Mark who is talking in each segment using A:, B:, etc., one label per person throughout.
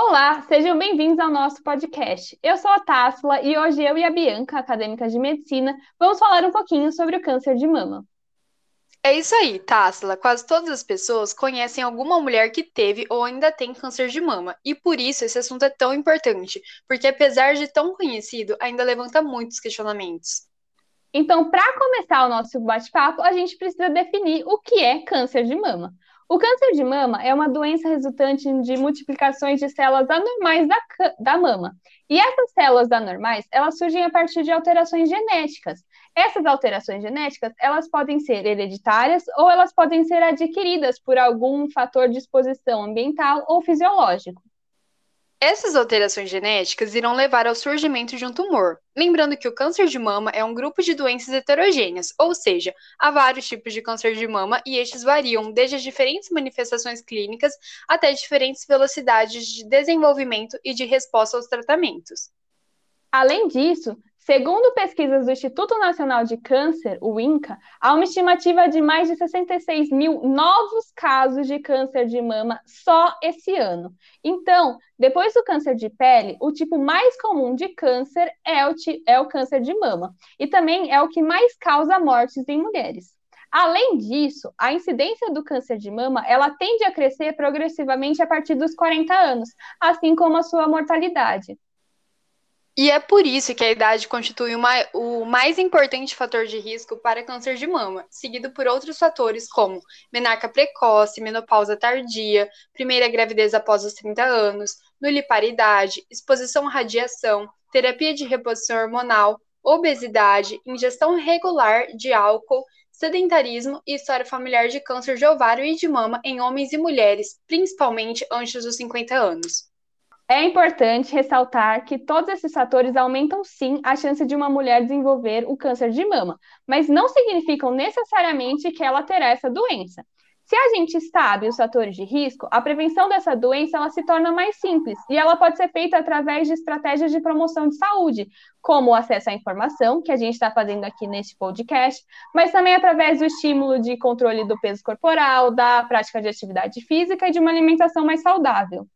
A: Olá, sejam bem-vindos ao nosso podcast. Eu sou a Tássila e hoje eu e a Bianca, acadêmicas de medicina, vamos falar um pouquinho sobre o câncer de mama.
B: É isso aí, Tássila. Quase todas as pessoas conhecem alguma mulher que teve ou ainda tem câncer de mama, e por isso esse assunto é tão importante, porque apesar de tão conhecido, ainda levanta muitos questionamentos.
A: Então, para começar o nosso bate-papo, a gente precisa definir o que é câncer de mama. O câncer de mama é uma doença resultante de multiplicações de células anormais da, da mama. E essas células anormais, elas surgem a partir de alterações genéticas. Essas alterações genéticas, elas podem ser hereditárias ou elas podem ser adquiridas por algum fator de exposição ambiental ou fisiológico.
B: Essas alterações genéticas irão levar ao surgimento de um tumor. Lembrando que o câncer de mama é um grupo de doenças heterogêneas, ou seja, há vários tipos de câncer de mama e estes variam desde as diferentes manifestações clínicas até diferentes velocidades de desenvolvimento e de resposta aos tratamentos.
A: Além disso, Segundo pesquisas do Instituto Nacional de Câncer, o INCA, há uma estimativa de mais de 66 mil novos casos de câncer de mama só esse ano. Então, depois do câncer de pele, o tipo mais comum de câncer é o, é o câncer de mama, e também é o que mais causa mortes em mulheres. Além disso, a incidência do câncer de mama, ela tende a crescer progressivamente a partir dos 40 anos, assim como a sua mortalidade.
B: E é por isso que a idade constitui uma, o mais importante fator de risco para câncer de mama, seguido por outros fatores como menarca precoce, menopausa tardia, primeira gravidez após os 30 anos, nuliparidade, exposição à radiação, terapia de reposição hormonal, obesidade, ingestão regular de álcool, sedentarismo e história familiar de câncer de ovário e de mama em homens e mulheres, principalmente antes dos 50 anos.
A: É importante ressaltar que todos esses fatores aumentam sim a chance de uma mulher desenvolver o câncer de mama, mas não significam necessariamente que ela terá essa doença. Se a gente sabe os fatores de risco, a prevenção dessa doença ela se torna mais simples e ela pode ser feita através de estratégias de promoção de saúde, como o acesso à informação, que a gente está fazendo aqui neste podcast, mas também através do estímulo de controle do peso corporal, da prática de atividade física e de uma alimentação mais saudável.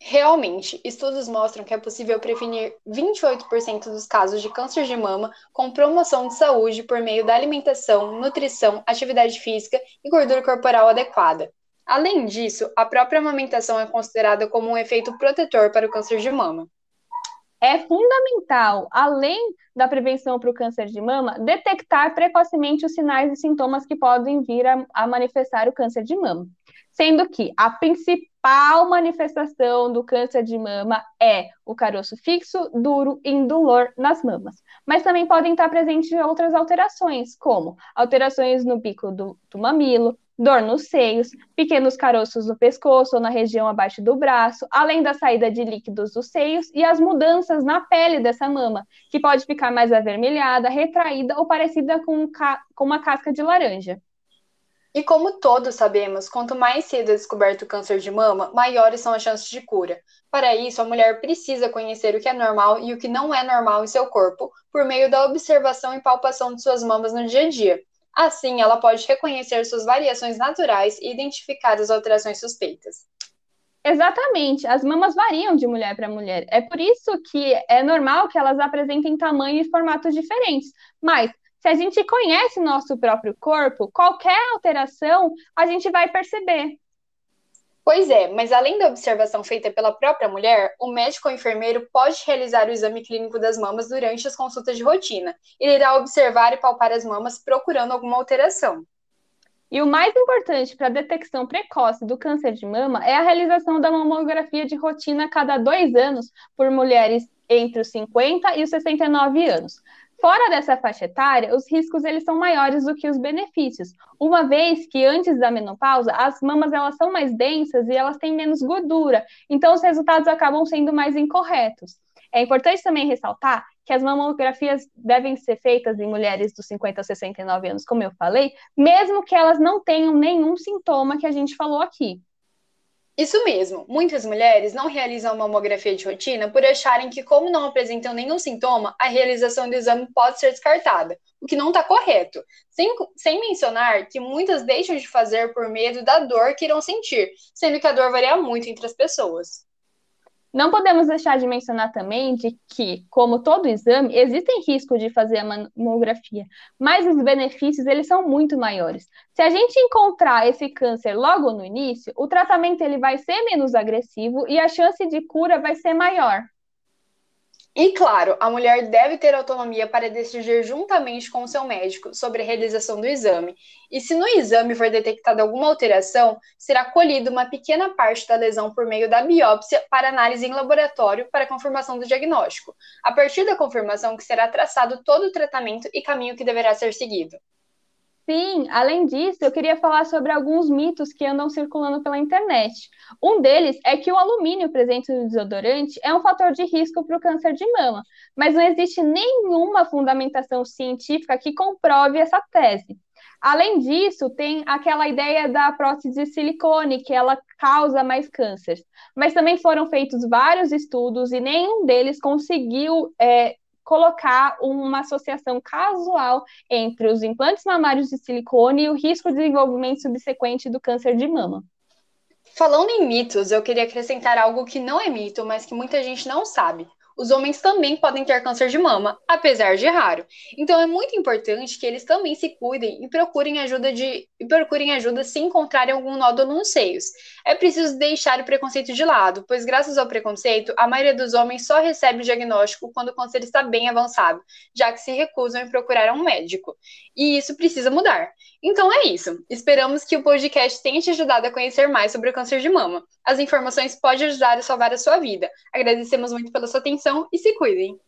B: Realmente, estudos mostram que é possível prevenir 28% dos casos de câncer de mama com promoção de saúde por meio da alimentação, nutrição, atividade física e gordura corporal adequada. Além disso, a própria amamentação é considerada como um efeito protetor para o câncer de mama.
A: É fundamental, além da prevenção para o câncer de mama, detectar precocemente os sinais e sintomas que podem vir a, a manifestar o câncer de mama. Sendo que a principal manifestação do câncer de mama é o caroço fixo, duro e indolor nas mamas. Mas também podem estar presentes outras alterações, como alterações no bico do, do mamilo, dor nos seios, pequenos caroços no pescoço ou na região abaixo do braço, além da saída de líquidos dos seios e as mudanças na pele dessa mama, que pode ficar mais avermelhada, retraída ou parecida com, com uma casca de laranja.
B: E como todos sabemos, quanto mais cedo é descoberto o câncer de mama, maiores são as chances de cura. Para isso, a mulher precisa conhecer o que é normal e o que não é normal em seu corpo, por meio da observação e palpação de suas mamas no dia a dia. Assim, ela pode reconhecer suas variações naturais e identificar as alterações suspeitas.
A: Exatamente, as mamas variam de mulher para mulher. É por isso que é normal que elas apresentem tamanho e formatos diferentes. Mas se a gente conhece nosso próprio corpo, qualquer alteração a gente vai perceber.
B: Pois é, mas além da observação feita pela própria mulher, o médico ou enfermeiro pode realizar o exame clínico das mamas durante as consultas de rotina. Ele irá observar e palpar as mamas procurando alguma alteração.
A: E o mais importante para a detecção precoce do câncer de mama é a realização da mamografia de rotina a cada dois anos por mulheres entre os 50 e os 69 anos. Fora dessa faixa etária, os riscos eles são maiores do que os benefícios, uma vez que antes da menopausa as mamas elas são mais densas e elas têm menos gordura, então os resultados acabam sendo mais incorretos. É importante também ressaltar que as mamografias devem ser feitas em mulheres dos 50 a 69 anos, como eu falei, mesmo que elas não tenham nenhum sintoma que a gente falou aqui.
B: Isso mesmo, muitas mulheres não realizam mamografia de rotina por acharem que, como não apresentam nenhum sintoma, a realização do exame pode ser descartada, o que não está correto. Sem, sem mencionar que muitas deixam de fazer por medo da dor que irão sentir, sendo que a dor varia muito entre as pessoas.
A: Não podemos deixar de mencionar também de que, como todo exame, existem riscos de fazer a mamografia, mas os benefícios eles são muito maiores. Se a gente encontrar esse câncer logo no início, o tratamento ele vai ser menos agressivo e a chance de cura vai ser maior.
B: E claro, a mulher deve ter autonomia para decidir juntamente com o seu médico sobre a realização do exame. E se no exame for detectada alguma alteração, será colhida uma pequena parte da lesão por meio da biópsia para análise em laboratório para confirmação do diagnóstico. A partir da confirmação que será traçado todo o tratamento e caminho que deverá ser seguido.
A: Sim, além disso, eu queria falar sobre alguns mitos que andam circulando pela internet. Um deles é que o alumínio presente no desodorante é um fator de risco para o câncer de mama, mas não existe nenhuma fundamentação científica que comprove essa tese. Além disso, tem aquela ideia da prótese de silicone, que ela causa mais câncer. Mas também foram feitos vários estudos e nenhum deles conseguiu é, colocar uma associação casual entre os implantes mamários de silicone e o risco de desenvolvimento subsequente do câncer de mama.
B: Falando em mitos, eu queria acrescentar algo que não é mito, mas que muita gente não sabe os homens também podem ter câncer de mama, apesar de raro. Então é muito importante que eles também se cuidem e procurem ajuda de e procurem ajuda se encontrarem algum nódulo nos seios. É preciso deixar o preconceito de lado, pois graças ao preconceito, a maioria dos homens só recebe o diagnóstico quando o câncer está bem avançado, já que se recusam em procurar um médico. E isso precisa mudar. Então é isso. Esperamos que o podcast tenha te ajudado a conhecer mais sobre o câncer de mama. As informações podem ajudar a salvar a sua vida. Agradecemos muito pela sua e se cuidem!